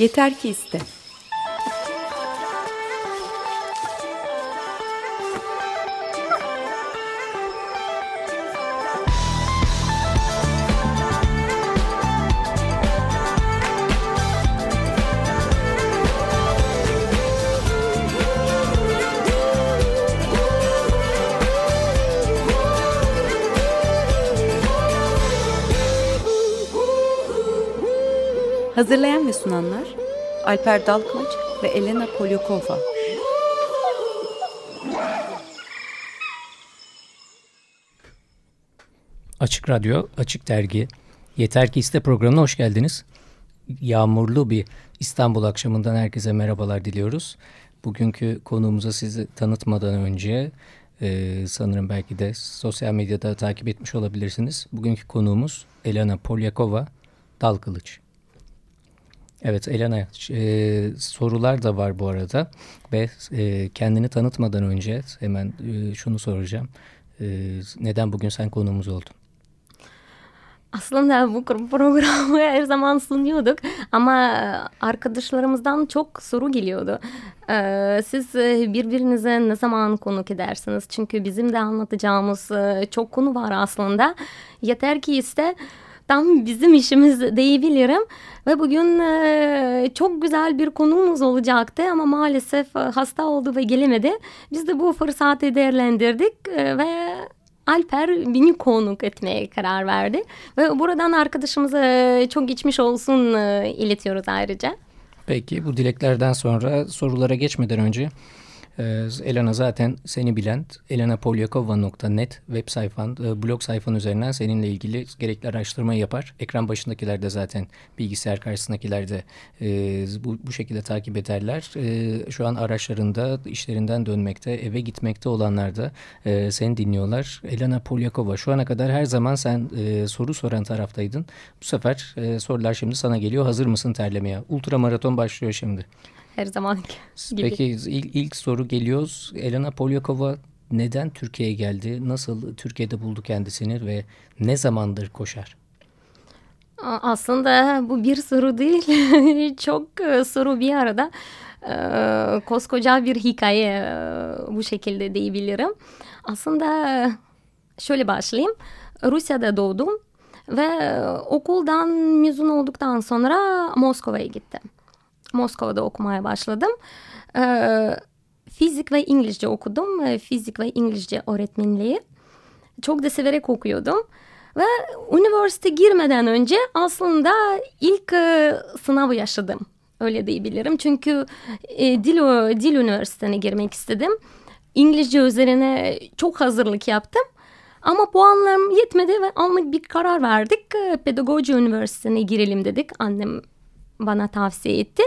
Yeter ki iste. Hazırlayan sunanlar Alper Dalkmaç ve Elena Polyakova. Açık Radyo, Açık Dergi, Yeter Ki İste programına hoş geldiniz. Yağmurlu bir İstanbul akşamından herkese merhabalar diliyoruz. Bugünkü konuğumuza sizi tanıtmadan önce e, sanırım belki de sosyal medyada takip etmiş olabilirsiniz. Bugünkü konuğumuz Elena Polyakova, Dal Kılıç. Evet Elena e, sorular da var bu arada ve e, kendini tanıtmadan önce hemen e, şunu soracağım. E, neden bugün sen konuğumuz oldun? Aslında bu programı her zaman sunuyorduk ama arkadaşlarımızdan çok soru geliyordu. Ee, siz birbirinize ne zaman konuk edersiniz? Çünkü bizim de anlatacağımız çok konu var aslında. Yeter ki iste tam bizim işimiz diyebilirim. Ve bugün e, çok güzel bir konuğumuz olacaktı ama maalesef e, hasta oldu ve gelemedi. Biz de bu fırsatı değerlendirdik e, ve Alper beni konuk etmeye karar verdi. Ve buradan arkadaşımıza çok geçmiş olsun iletiyoruz ayrıca. Peki bu dileklerden sonra sorulara geçmeden önce Elena zaten seni bilen elenapolyakova.net web sayfan, e, blog sayfan üzerinden seninle ilgili gerekli araştırmayı yapar. Ekran başındakiler de zaten bilgisayar karşısındakiler de e, bu, bu şekilde takip ederler. E, şu an araçlarında işlerinden dönmekte, eve gitmekte olanlar da seni dinliyorlar. Elena Polyakova şu ana kadar her zaman sen soru soran taraftaydın. Bu sefer sorular şimdi sana geliyor. Hazır mısın terlemeye? Ultramaraton başlıyor şimdi her zaman gibi. Peki ilk, ilk soru geliyor. Elena Polyakova neden Türkiye'ye geldi? Nasıl Türkiye'de buldu kendisini ve ne zamandır koşar? Aslında bu bir soru değil. Çok e, soru bir arada. E, koskoca bir hikaye e, bu şekilde diyebilirim. Aslında şöyle başlayayım. Rusya'da doğdum ve okuldan mezun olduktan sonra Moskova'ya gittim. Moskova'da okumaya başladım. E, fizik ve İngilizce okudum. E, fizik ve İngilizce öğretmenliği. Çok da severek okuyordum. Ve üniversite girmeden önce aslında ilk e, sınavı yaşadım. Öyle diyebilirim. Çünkü e, dil, dil üniversitesine girmek istedim. İngilizce üzerine çok hazırlık yaptım. Ama puanlarım yetmedi ve anlık bir karar verdik. E, Pedagoji Üniversitesi'ne girelim dedik. Annem bana tavsiye etti.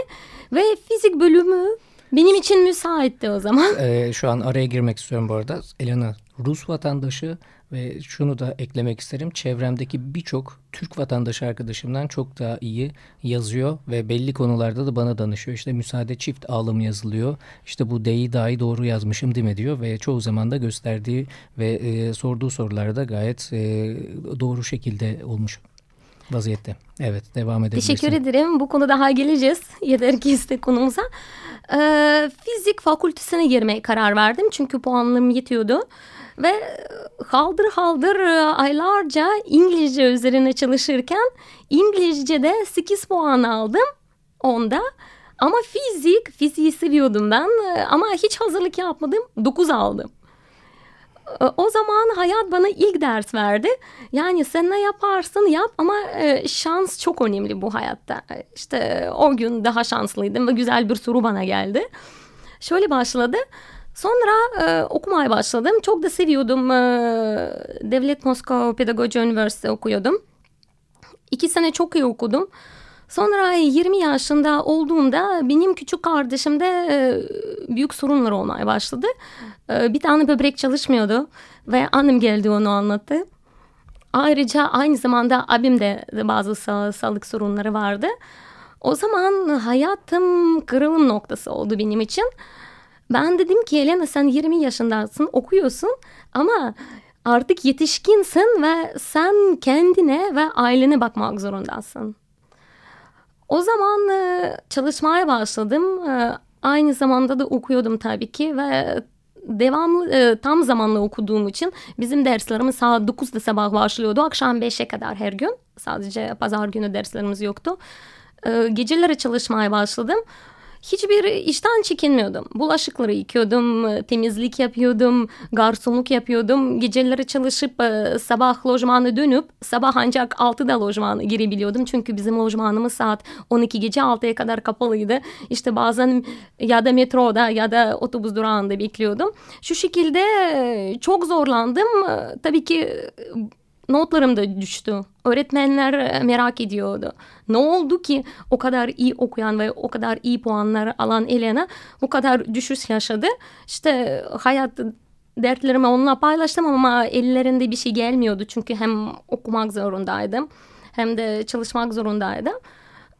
Ve fizik bölümü benim için müsaitti o zaman. Ee, şu an araya girmek istiyorum bu arada. Elena Rus vatandaşı ve şunu da eklemek isterim. Çevremdeki birçok Türk vatandaşı arkadaşımdan çok daha iyi yazıyor ve belli konularda da bana danışıyor. İşte müsaade çift ağlım yazılıyor. İşte bu D'yi dahi doğru yazmışım değil mi diyor ve çoğu zaman da gösterdiği ve e, sorduğu sorularda gayet e, doğru şekilde olmuş vaziyette. Evet devam edebilirsin. Teşekkür ederim. Bu konuda daha geleceğiz. Yeter ki iste konumuza. Ee, fizik fakültesine girmeye karar verdim. Çünkü puanlarım yetiyordu. Ve haldır haldır e, aylarca İngilizce üzerine çalışırken İngilizce'de 8 puan aldım. Onda. Ama fizik, fiziği seviyordum ben ama hiç hazırlık yapmadım. 9 aldım. Ee, o zaman hayat bana ilk ders verdi. Yani sen ne yaparsın yap ama e, şans çok önemli bu hayatta. İşte o gün daha şanslıydım ve güzel bir soru bana geldi. Şöyle başladı. Sonra e, okumaya başladım. Çok da seviyordum. E, Devlet Moskova Pedagoji Üniversitesi okuyordum. İki sene çok iyi okudum. Sonra 20 yaşında olduğumda benim küçük kardeşimde e, büyük sorunlar olmaya başladı. E, bir tane böbrek çalışmıyordu ve annem geldi onu anlattı. Ayrıca aynı zamanda abim de bazı sağ, sağlık sorunları vardı. O zaman hayatım kırılım noktası oldu benim için. Ben dedim ki Elena sen 20 yaşındasın okuyorsun ama artık yetişkinsin ve sen kendine ve ailene bakmak zorundasın. O zaman e, çalışmaya başladım. E, aynı zamanda da okuyordum tabii ki ve devamlı e, tam zamanlı okuduğum için bizim derslerimiz saat 9'da sabah başlıyordu. Akşam 5'e kadar her gün. Sadece pazar günü derslerimiz yoktu. E, geceleri çalışmaya başladım hiçbir işten çekinmiyordum. Bulaşıkları yıkıyordum, temizlik yapıyordum, garsonluk yapıyordum. Geceleri çalışıp e, sabah lojmana dönüp sabah ancak 6'da lojmana girebiliyordum. Çünkü bizim lojmanımız saat 12 gece 6'ya kadar kapalıydı. İşte bazen ya da metroda ya da otobüs durağında bekliyordum. Şu şekilde e, çok zorlandım. E, tabii ki notlarım da düştü. Öğretmenler e, merak ediyordu. Ne oldu ki o kadar iyi okuyan ve o kadar iyi puanlar alan Elena bu kadar düşüş yaşadı. İşte hayat dertlerimi onunla paylaştım ama ellerinde bir şey gelmiyordu. Çünkü hem okumak zorundaydım hem de çalışmak zorundaydım.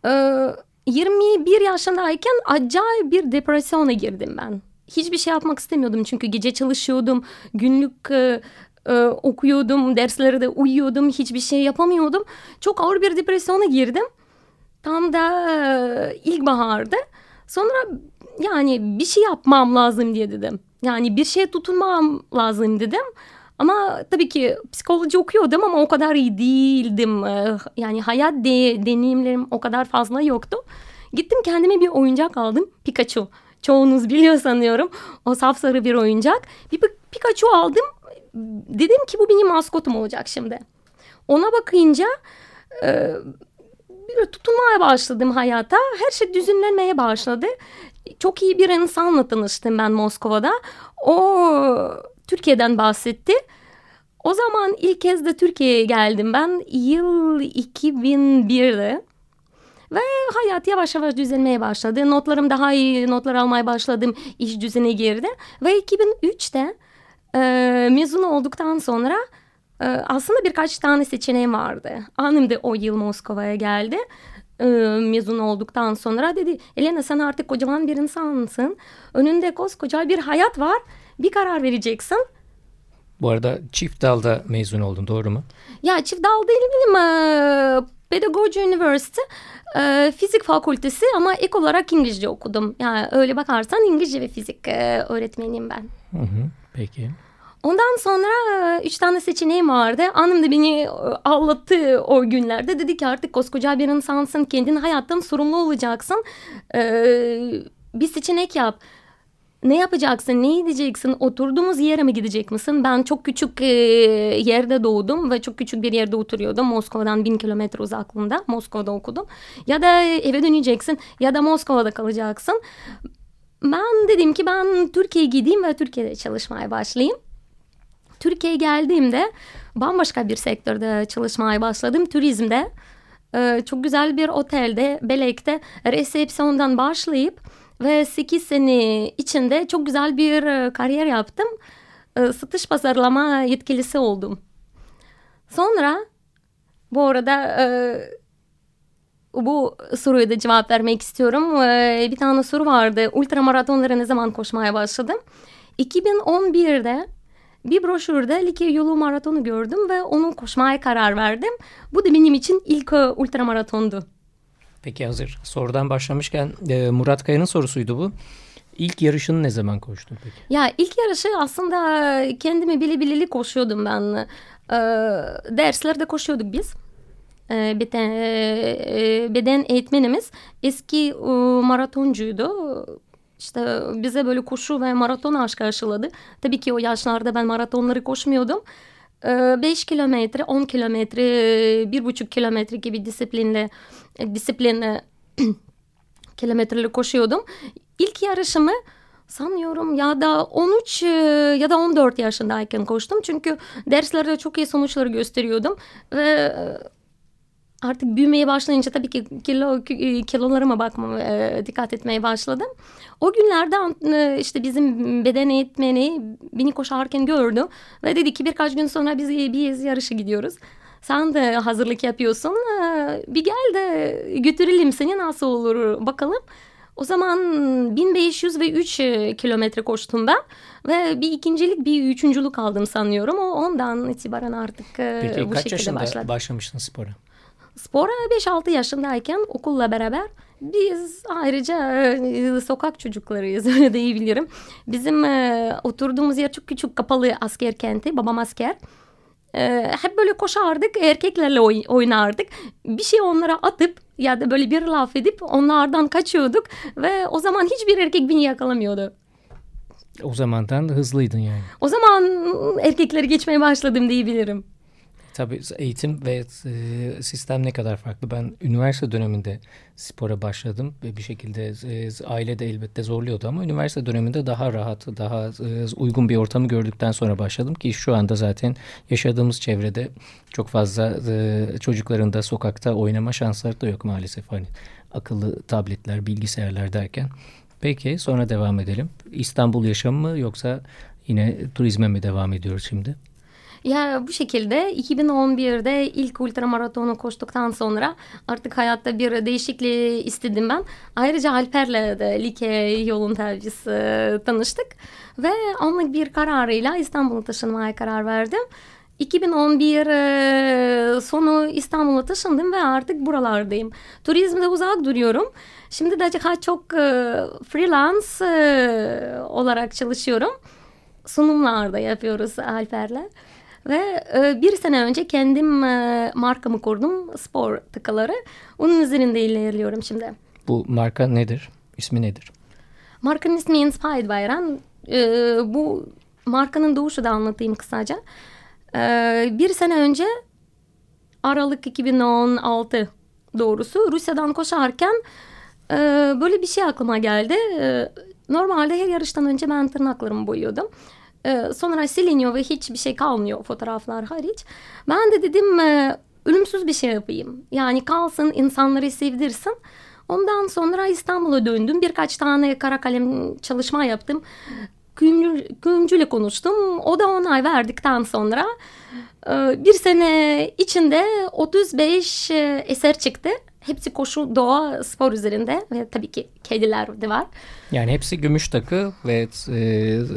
Ee, 21 yaşındayken acayip bir depresyona girdim ben. Hiçbir şey yapmak istemiyordum çünkü gece çalışıyordum. Günlük e, e, okuyordum, derslerde uyuyordum, hiçbir şey yapamıyordum. Çok ağır bir depresyona girdim. Tam da e, ilkbaharda. Sonra yani bir şey yapmam lazım diye dedim. Yani bir şeye tutunmam lazım dedim. Ama tabii ki psikoloji okuyordum ama o kadar iyi değildim. E, yani hayat de, deneyimlerim o kadar fazla yoktu. Gittim kendime bir oyuncak aldım. Pikachu. Çoğunuz biliyor sanıyorum. O sapsarı bir oyuncak. Bir Pikachu aldım dedim ki bu benim maskotum olacak şimdi. Ona bakınca e, bir tutunmaya başladım hayata. Her şey düzenlenmeye başladı. Çok iyi bir insanla tanıştım ben Moskova'da. O Türkiye'den bahsetti. O zaman ilk kez de Türkiye'ye geldim ben. Yıl 2001'de. Ve hayat yavaş yavaş düzelmeye başladı. Notlarım daha iyi notlar almaya başladım. İş düzene girdi. Ve 2003'te e, mezun olduktan sonra e, aslında birkaç tane seçeneğim vardı. Annem de o yıl Moskova'ya geldi. E, mezun olduktan sonra dedi Elena sen artık kocaman bir insansın. Önünde koskoca bir hayat var. Bir karar vereceksin. Bu arada çift dalda mezun oldun doğru mu? Ya çift dal değilim. E, Pedagogy University e, fizik fakültesi ama ek olarak İngilizce okudum. Yani öyle bakarsan İngilizce ve fizik e, öğretmeniyim ben. Hı hı, peki. Ondan sonra e, üç tane seçeneğim vardı. Annem de beni e, ağlattı o günlerde. Dedi ki artık koskoca bir insansın. Kendin hayattan sorumlu olacaksın. Ee, bir seçenek yap. Ne yapacaksın? Ne edeceksin? Oturduğumuz yere mi gidecek misin? Ben çok küçük e, yerde doğdum ve çok küçük bir yerde oturuyordum. Moskova'dan bin kilometre uzaklığında. Moskova'da okudum. Ya da eve döneceksin ya da Moskova'da kalacaksın. Ben dedim ki ben Türkiye'ye gideyim ve Türkiye'de çalışmaya başlayayım. Türkiye'ye geldiğimde bambaşka bir sektörde çalışmaya başladım. Turizmde. Ee, çok güzel bir otelde, Belek'te resepsiyondan başlayıp ve 8 sene içinde çok güzel bir e, kariyer yaptım. Ee, satış pazarlama yetkilisi oldum. Sonra bu arada e, bu soruya da cevap vermek istiyorum. Bir tane soru vardı. Ultramaratonlara ne zaman koşmaya başladım? 2011'de bir broşürde Likya Yolu Maratonu gördüm ve onun koşmaya karar verdim. Bu da benim için ilk e, ultramaratondu. Peki hazır sorudan başlamışken e, Murat Kaya'nın sorusuydu bu. İlk yarışını ne zaman koştun peki? Ya ilk yarışı aslında kendimi bile bileli koşuyordum ben. E, derslerde koşuyorduk biz. E, beden, e, beden eğitmenimiz eski e, maratoncuydu. İşte bize böyle koşu ve maraton aşkı aşıladı. Tabii ki o yaşlarda ben maratonları koşmuyordum. 5 ee, kilometre, 10 kilometre, 1,5 kilometre gibi disiplinle disiplinle kilometreleri koşuyordum. İlk yarışımı sanıyorum ya da 13 e, ya da 14 yaşındayken koştum. Çünkü derslerde çok iyi sonuçları gösteriyordum ve artık büyümeye başlayınca tabii ki kilo e, kilolarıma bakmam e, dikkat etmeye başladım. O günlerde e, işte bizim beden eğitmeni beni koşarken gördü ve dedi ki birkaç gün sonra biz bir yarışa gidiyoruz. Sen de hazırlık yapıyorsun. E, bir gel de götürelim seni nasıl olur bakalım. O zaman 1500 ve 3 e, kilometre koştum ben ve bir ikincilik bir üçüncülük aldım sanıyorum. O ondan itibaren artık Peki, bu kaç şekilde yaşında başladım. başlamıştın spora? Spora 5-6 yaşındayken okulla beraber biz ayrıca e, sokak çocuklarıyız öyle diyebilirim. Bizim e, oturduğumuz yer çok küçük kapalı asker kenti. Babam asker. E, hep böyle koşardık erkeklerle oy- oynardık. Bir şey onlara atıp ya da böyle bir laf edip onlardan kaçıyorduk. Ve o zaman hiçbir erkek beni yakalamıyordu. O zamandan hızlıydın yani. O zaman erkekleri geçmeye başladım diyebilirim. Tabii eğitim ve e, sistem ne kadar farklı. Ben üniversite döneminde spora başladım ve bir şekilde e, aile de elbette zorluyordu ama üniversite döneminde daha rahat, daha e, uygun bir ortamı gördükten sonra başladım ki şu anda zaten yaşadığımız çevrede çok fazla e, çocukların da sokakta oynama şansları da yok maalesef. Hani akıllı tabletler, bilgisayarlar derken. Peki sonra devam edelim. İstanbul yaşamı mı yoksa yine turizme mi devam ediyoruz şimdi? Ya bu şekilde 2011'de ilk ultramaratonu koştuktan sonra artık hayatta bir değişikliği istedim ben. Ayrıca Alper'le de Like yolunda biz tanıştık ve anlık bir kararıyla İstanbul'a taşınmaya karar verdim. 2011 e, sonu İstanbul'a taşındım ve artık buralardayım. Turizmde uzak duruyorum. Şimdi de daha çok e, freelance e, olarak çalışıyorum. Sunumlarda yapıyoruz Alper'le. Ve e, bir sene önce kendim e, markamı kurdum. Spor tıkaları. Onun üzerinde ilerliyorum şimdi. Bu marka nedir? İsmi nedir? Markanın ismi Inspired Bayram. E, bu markanın doğuşu da anlatayım kısaca. E, bir sene önce Aralık 2016 doğrusu Rusya'dan koşarken e, böyle bir şey aklıma geldi. E, normalde her yarıştan önce ben tırnaklarımı boyuyordum. Ee, sonra siliniyor ve hiçbir şey kalmıyor fotoğraflar hariç. Ben de dedim e, ölümsüz bir şey yapayım. Yani kalsın insanları sevdirsin. Ondan sonra İstanbul'a döndüm. Birkaç tane kara kalem çalışma yaptım. Kuyumcu, kuyumcuyla konuştum. O da onay verdikten sonra e, bir sene içinde 35 e, eser çıktı. Hepsi koşu, doğa, spor üzerinde ve tabii ki kediler de var. Yani hepsi gümüş takı ve e,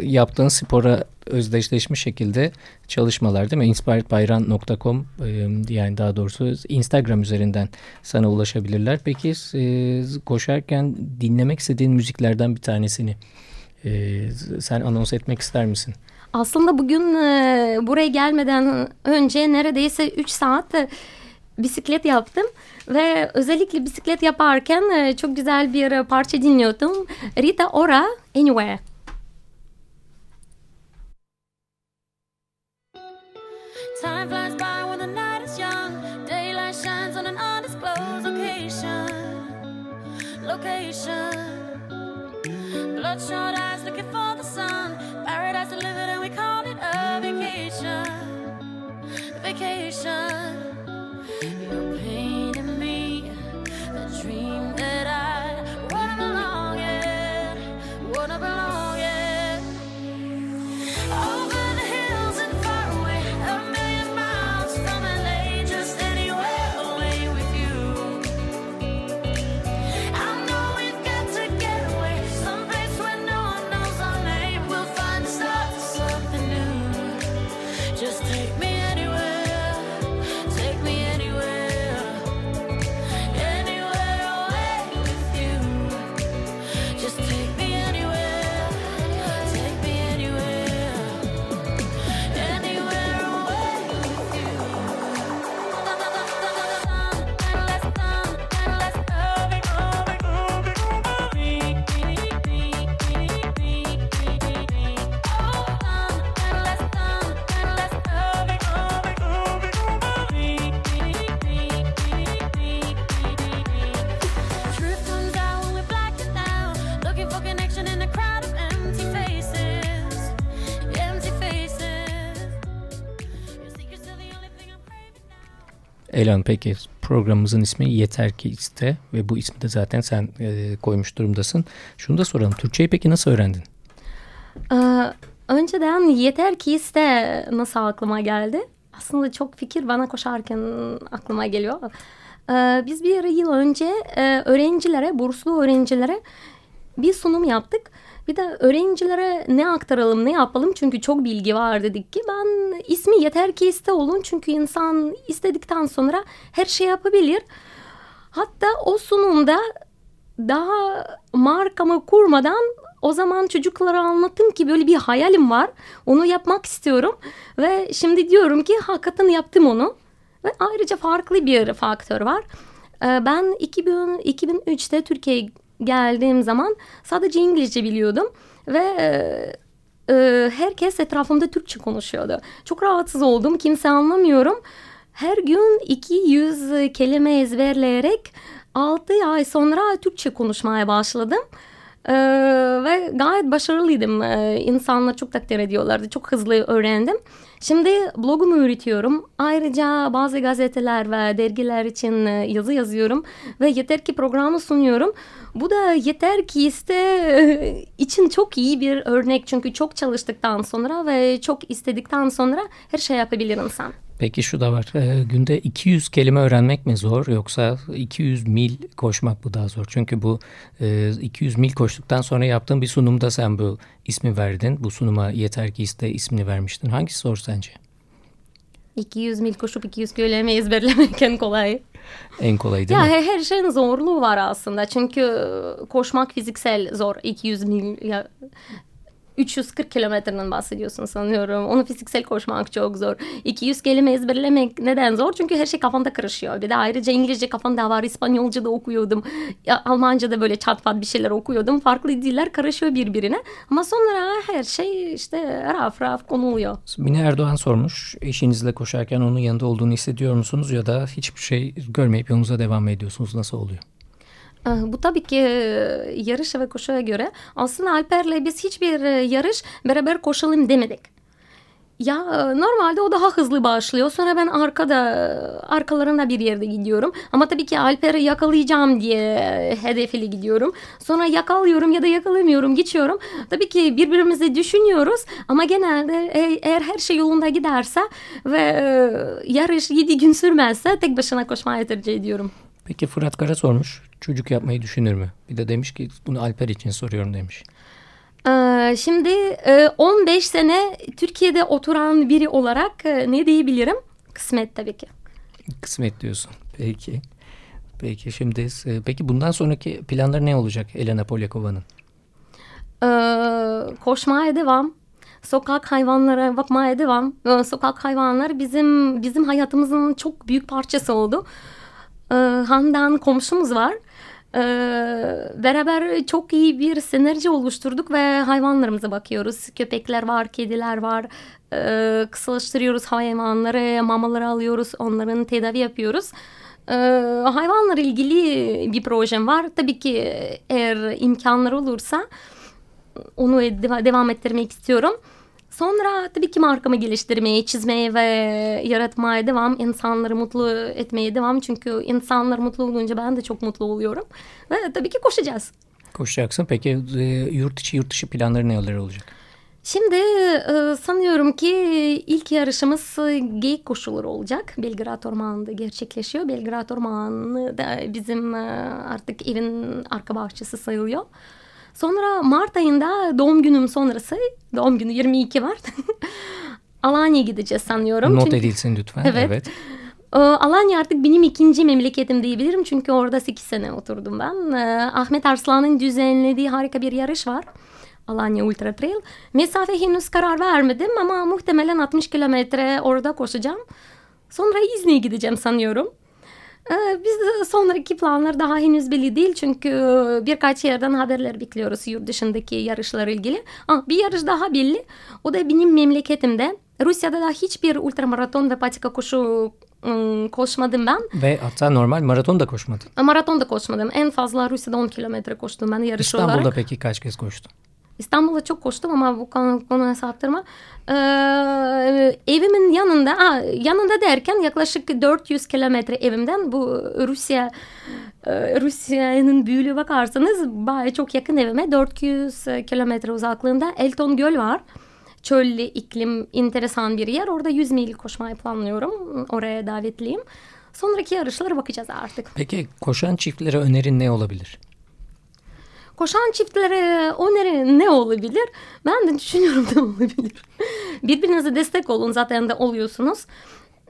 yaptığın spora özdeşleşmiş şekilde çalışmalar değil mi? inspiredbayran.com e, yani daha doğrusu Instagram üzerinden sana ulaşabilirler. Peki e, koşarken dinlemek istediğin müziklerden bir tanesini e, sen anons etmek ister misin? Aslında bugün e, buraya gelmeden önce neredeyse 3 saat e, bisiklet yaptım ve özellikle bisiklet yaparken e, çok güzel bir parça dinliyordum. Rita Ora Anywhere. Time flies by when the night is young. Daylight shines on an undisclosed location. Location. Bloodshot eyes looking for the sun. Paradise delivered and we call it a vacation. Vacation. Elan peki programımızın ismi Yeter Ki İste ve bu ismi de zaten sen e, koymuş durumdasın. Şunu da soralım. Türkçeyi peki nasıl öğrendin? Ee, önceden yeter ki iste nasıl aklıma geldi? Aslında çok fikir bana koşarken aklıma geliyor. Ee, biz bir yıl önce e, öğrencilere, burslu öğrencilere bir sunum yaptık. Bir de öğrencilere ne aktaralım, ne yapalım? Çünkü çok bilgi var dedik ki ben ismi yeter ki iste olun. Çünkü insan istedikten sonra her şey yapabilir. Hatta o sunumda daha markamı kurmadan o zaman çocuklara anlattım ki böyle bir hayalim var. Onu yapmak istiyorum. Ve şimdi diyorum ki hakikaten yaptım onu. Ve ayrıca farklı bir faktör var. Ee, ben 2000, 2003'te Türkiye'ye geldiğim zaman sadece İngilizce biliyordum. Ve e, e, herkes etrafımda Türkçe konuşuyordu. Çok rahatsız oldum. Kimse anlamıyorum. Her gün 200 kelime ezberleyerek 6 ay sonra Türkçe konuşmaya başladım. Ee, ve gayet başarılıydım. Ee, insanlar çok takdir ediyorlardı. Çok hızlı öğrendim. Şimdi blogumu üretiyorum. Ayrıca bazı gazeteler ve dergiler için e, yazı yazıyorum. Ve yeter ki programı sunuyorum. Bu da yeter ki iste e, için çok iyi bir örnek. Çünkü çok çalıştıktan sonra ve çok istedikten sonra her şey yapabilir insan. Peki şu da var. E, günde 200 kelime öğrenmek mi zor yoksa 200 mil koşmak mı daha zor? Çünkü bu e, 200 mil koştuktan sonra yaptığın bir sunumda sen bu ismi verdin. Bu sunuma yeter ki iste ismini vermiştin. Hangisi zor sence? 200 mil koşup 200 kelime ezberlemek en kolay. En kolay değil ya, mi? Her, her şeyin zorluğu var aslında. Çünkü koşmak fiziksel zor. 200 mil ya, 340 kilometreden bahsediyorsun sanıyorum. Onu fiziksel koşmak çok zor. 200 kelime ezberlemek neden zor? Çünkü her şey kafanda karışıyor. Bir de ayrıca İngilizce kafanda var. İspanyolca da okuyordum. Almanca da böyle çatpat bir şeyler okuyordum. Farklı diller karışıyor birbirine. Ama sonra her şey işte raf raf konuluyor. Mine Erdoğan sormuş. Eşinizle koşarken onun yanında olduğunu hissediyor musunuz ya da hiçbir şey görmeyip yolunuza devam ediyorsunuz? Nasıl oluyor? Ah, bu tabii ki e, yarış ve koşuya göre. Aslında Alper'le biz hiçbir e, yarış beraber koşalım demedik. Ya e, normalde o daha hızlı başlıyor. Sonra ben arkada arkalarında bir yerde gidiyorum. Ama tabii ki Alper'i yakalayacağım diye hedefli gidiyorum. Sonra yakalıyorum ya da yakalamıyorum geçiyorum. Tabii ki birbirimizi düşünüyoruz. Ama genelde eğer her şey yolunda giderse ve yarış 7 gün sürmezse tek başına koşmayı tercih ediyorum. Peki Fırat Kara sormuş. Çocuk yapmayı düşünür mü? Bir de demiş ki bunu Alper için soruyorum demiş. Ee, şimdi 15 e, sene Türkiye'de oturan biri olarak e, ne diyebilirim? Kısmet tabii ki. Kısmet diyorsun. Peki. Peki şimdi e, peki bundan sonraki planları ne olacak Elena Polyakova'nın? Ee, koşmaya devam. Sokak hayvanlara bakmaya devam. Sokak hayvanları bizim bizim hayatımızın çok büyük parçası oldu. Ee, Handan komşumuz var. Ee, beraber çok iyi bir sinerji oluşturduk ve hayvanlarımıza bakıyoruz. Köpekler var, kediler var. Ee, kısılaştırıyoruz hayvanları, mamaları alıyoruz, onların tedavi yapıyoruz. Ee, hayvanlarla ilgili bir projem var. Tabii ki eğer imkanlar olursa onu devam ettirmek istiyorum. Sonra tabii ki markamı geliştirmeye, çizmeye ve yaratmaya devam. insanları mutlu etmeye devam. Çünkü insanlar mutlu olunca ben de çok mutlu oluyorum. Ve tabii ki koşacağız. Koşacaksın. Peki e, yurt içi yurt dışı planları neler olacak? Şimdi e, sanıyorum ki ilk yarışımız geyik koşuları olacak. Belgrad Ormanı'nda gerçekleşiyor. Belgrad Ormanı da bizim e, artık evin arka bahçesi sayılıyor. Sonra Mart ayında doğum günüm sonrası doğum günü 22 var. Alanya'ya gideceğiz sanıyorum. Not çünkü, edilsin lütfen. Evet. evet. Ee, Alanya artık benim ikinci memleketim diyebilirim. Çünkü orada 8 sene oturdum ben. Ee, Ahmet Arslan'ın düzenlediği harika bir yarış var. Alanya Ultra Trail. Mesafe henüz karar vermedim ama muhtemelen 60 kilometre orada koşacağım. Sonra İzni'ye gideceğim sanıyorum. Ee, biz sonraki planlar daha henüz belli değil çünkü birkaç yerden haberler bekliyoruz yurt dışındaki yarışlarla ilgili. Bir yarış daha belli. O da benim memleketimde. Rusya'da da hiçbir ultramaraton ve patika koşu ıı, koşmadım ben. Ve hatta normal maraton da koşmadın. Maraton da koşmadım. En fazla Rusya'da 10 kilometre koştum ben yarış İstanbul'da olarak. İstanbul'da peki kaç kez koştun? İstanbul'da çok koştum ama bu konu, konuya saptırma. Ee, evimin yanında, aa, yanında derken yaklaşık 400 kilometre evimden bu Rusya e, Rusya'nın büyülü bakarsanız baya çok yakın evime 400 kilometre uzaklığında Elton Göl var. Çöllü iklim enteresan bir yer. Orada 100 mil koşmayı planlıyorum. Oraya davetliyim. Sonraki yarışlara bakacağız artık. Peki koşan çiftlere önerin ne olabilir? Koşan çiftlere öneri ne olabilir? Ben de düşünüyorum ne olabilir. Birbirinize destek olun zaten de oluyorsunuz.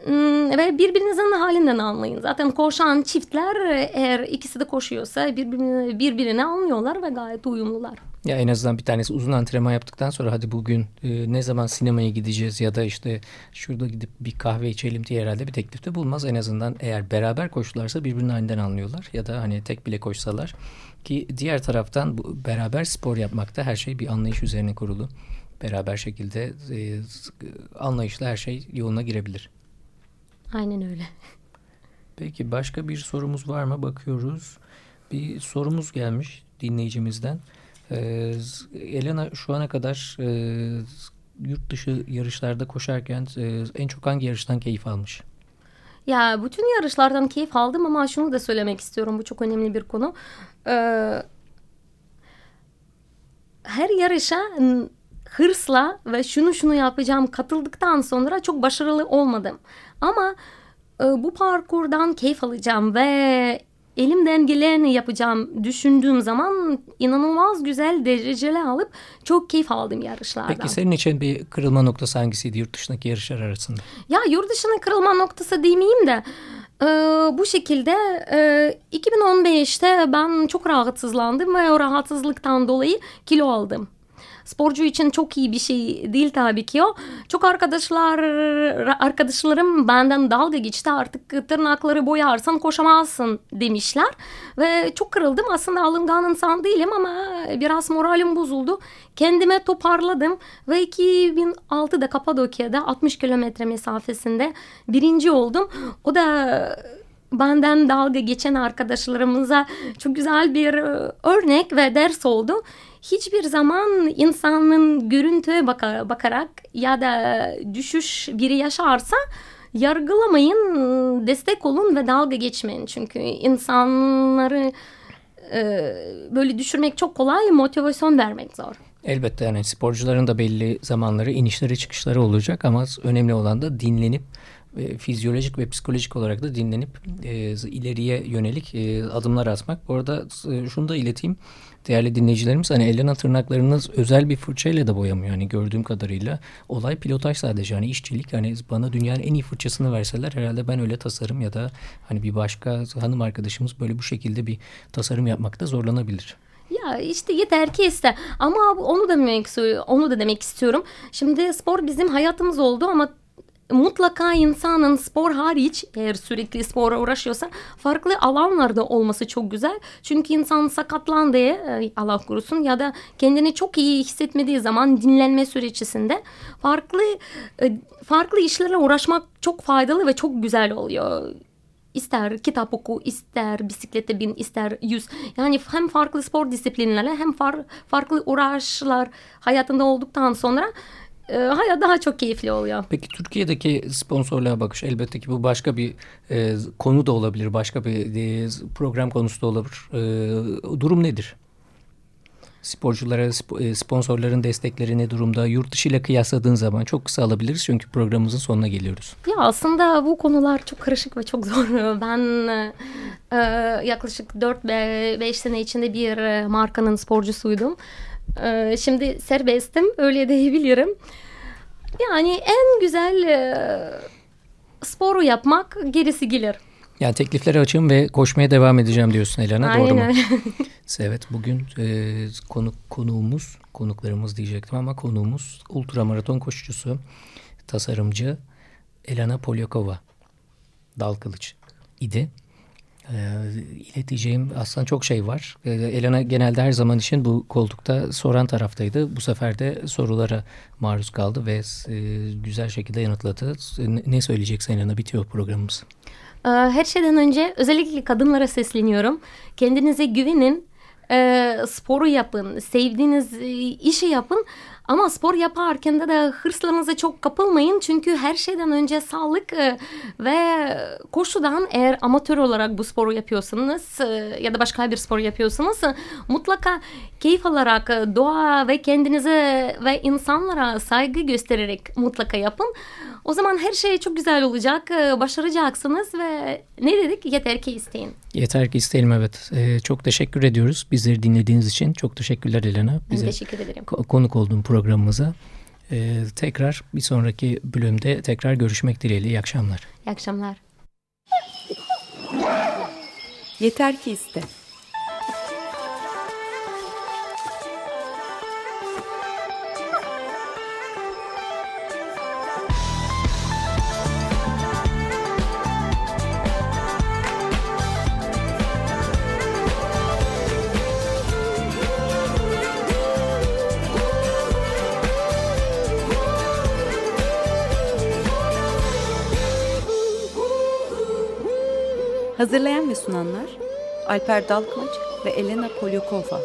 Hmm, ve birbirinizin halinden anlayın. Zaten koşan çiftler eğer ikisi de koşuyorsa birbirini, birbirini anlıyorlar ve gayet uyumlular. Ya en azından bir tanesi uzun antrenman yaptıktan sonra hadi bugün e, ne zaman sinemaya gideceğiz ya da işte şurada gidip bir kahve içelim diye herhalde bir teklifte bulmaz. En azından eğer beraber koştularsa birbirinin halinden anlıyorlar ya da hani tek bile koşsalar ki diğer taraftan bu beraber spor yapmakta her şey bir anlayış üzerine kurulu. Beraber şekilde e, anlayışla her şey yoluna girebilir. Aynen öyle. Peki başka bir sorumuz var mı? Bakıyoruz. Bir sorumuz gelmiş dinleyicimizden. Ee, Elena şu ana kadar e, yurt dışı yarışlarda koşarken e, en çok hangi yarıştan keyif almış? Ya bütün yarışlardan keyif aldım ama şunu da söylemek istiyorum. Bu çok önemli bir konu. Ee, her yarışa hırsla ve şunu şunu yapacağım katıldıktan sonra çok başarılı olmadım. Ama e, bu parkurdan keyif alacağım ve elimden geleni yapacağım düşündüğüm zaman inanılmaz güzel dereceler alıp çok keyif aldım yarışlardan. Peki senin için bir kırılma noktası hangisiydi yurt dışındaki yarışlar arasında? Ya yurt dışında kırılma noktası demeyeyim de e, bu şekilde e, 2015'te ben çok rahatsızlandım ve o rahatsızlıktan dolayı kilo aldım sporcu için çok iyi bir şey değil tabii ki o. Çok arkadaşlar arkadaşlarım benden dalga geçti artık tırnakları boyarsan koşamazsın demişler. Ve çok kırıldım aslında alıngan insan değilim ama biraz moralim bozuldu. Kendime toparladım ve 2006'da Kapadokya'da 60 kilometre mesafesinde birinci oldum. O da benden dalga geçen arkadaşlarımıza çok güzel bir örnek ve ders oldu hiçbir zaman insanın görüntüye bakarak ya da düşüş biri yaşarsa yargılamayın, destek olun ve dalga geçmeyin. Çünkü insanları e, böyle düşürmek çok kolay, motivasyon vermek zor. Elbette yani sporcuların da belli zamanları inişleri çıkışları olacak ama önemli olan da dinlenip e, fizyolojik ve psikolojik olarak da dinlenip e, ileriye yönelik e, adımlar atmak. Bu arada e, şunu da ileteyim değerli dinleyicilerimiz hani Elena tırnaklarınız özel bir fırçayla da boyamıyor. Hani gördüğüm kadarıyla olay pilotaj sadece hani işçilik hani bana dünyanın en iyi fırçasını verseler herhalde ben öyle tasarım ya da hani bir başka hanım arkadaşımız böyle bu şekilde bir tasarım yapmakta zorlanabilir. Ya işte yeter ki iste. Ama onu da demek onu da demek istiyorum. Şimdi spor bizim hayatımız oldu ama mutlaka insanın spor hariç eğer sürekli spora uğraşıyorsa farklı alanlarda olması çok güzel. Çünkü insan sakatlandığı e, Allah korusun ya da kendini çok iyi hissetmediği zaman dinlenme sürecinde farklı e, farklı işlerle uğraşmak çok faydalı ve çok güzel oluyor ister kitap oku, ister bisiklete bin, ister yüz. Yani hem farklı spor disiplinlerle hem far, farklı uğraşlar hayatında olduktan sonra e, daha çok keyifli oluyor. Peki Türkiye'deki sponsorluğa bakış elbette ki bu başka bir e, konu da olabilir. Başka bir e, program konusu da olabilir. E, durum nedir? Sporculara, e, sponsorların destekleri ne durumda? Yurt dışı ile kıyasladığın zaman çok kısa alabiliriz çünkü programımızın sonuna geliyoruz. Ya aslında bu konular çok karışık ve çok zor. Ben e, yaklaşık 4-5 sene içinde bir e, markanın sporcusuydum. Ee, şimdi serbestim öyle diyebilirim. Yani en güzel e, sporu yapmak gerisi gelir. Yani teklifleri açayım ve koşmaya devam edeceğim diyorsun Elena Aynen. doğru mu? evet bugün e, konu, konuğumuz, konuklarımız diyecektim ama konuğumuz ultramaraton koşucusu, tasarımcı Elena Polyakova dal kılıç idi. E, ileteceğim aslında çok şey var. E, Elena genelde her zaman için bu koltukta soran taraftaydı. Bu sefer de sorulara maruz kaldı ve e, güzel şekilde yanıtladı. Ne söyleyeceksin Elena? Bitiyor programımız. Ee, her şeyden önce özellikle kadınlara sesleniyorum. Kendinize güvenin, sporu yapın, sevdiğiniz e, işi yapın. Ama spor yaparken de, de hırslarınıza çok kapılmayın. Çünkü her şeyden önce sağlık e, ve koşudan eğer amatör olarak bu sporu yapıyorsanız e, ya da başka bir spor yapıyorsanız e, mutlaka keyif alarak doğa ve kendinize ve insanlara saygı göstererek mutlaka yapın. O zaman her şey çok güzel olacak, e, başaracaksınız ve ne dedik? Yeter ki isteyin. Yeter ki isteyelim evet. Ee, çok teşekkür ediyoruz bizleri dinlediğiniz için. Çok teşekkürler Elena. Ben teşekkür ederim. ko- konuk olduğun programımıza. Ee, tekrar bir sonraki bölümde tekrar görüşmek dileğiyle. İyi akşamlar. İyi akşamlar. Yeter ki iste. Hazırlayan ve sunanlar Alper Dalkılıç ve Elena Polyakova.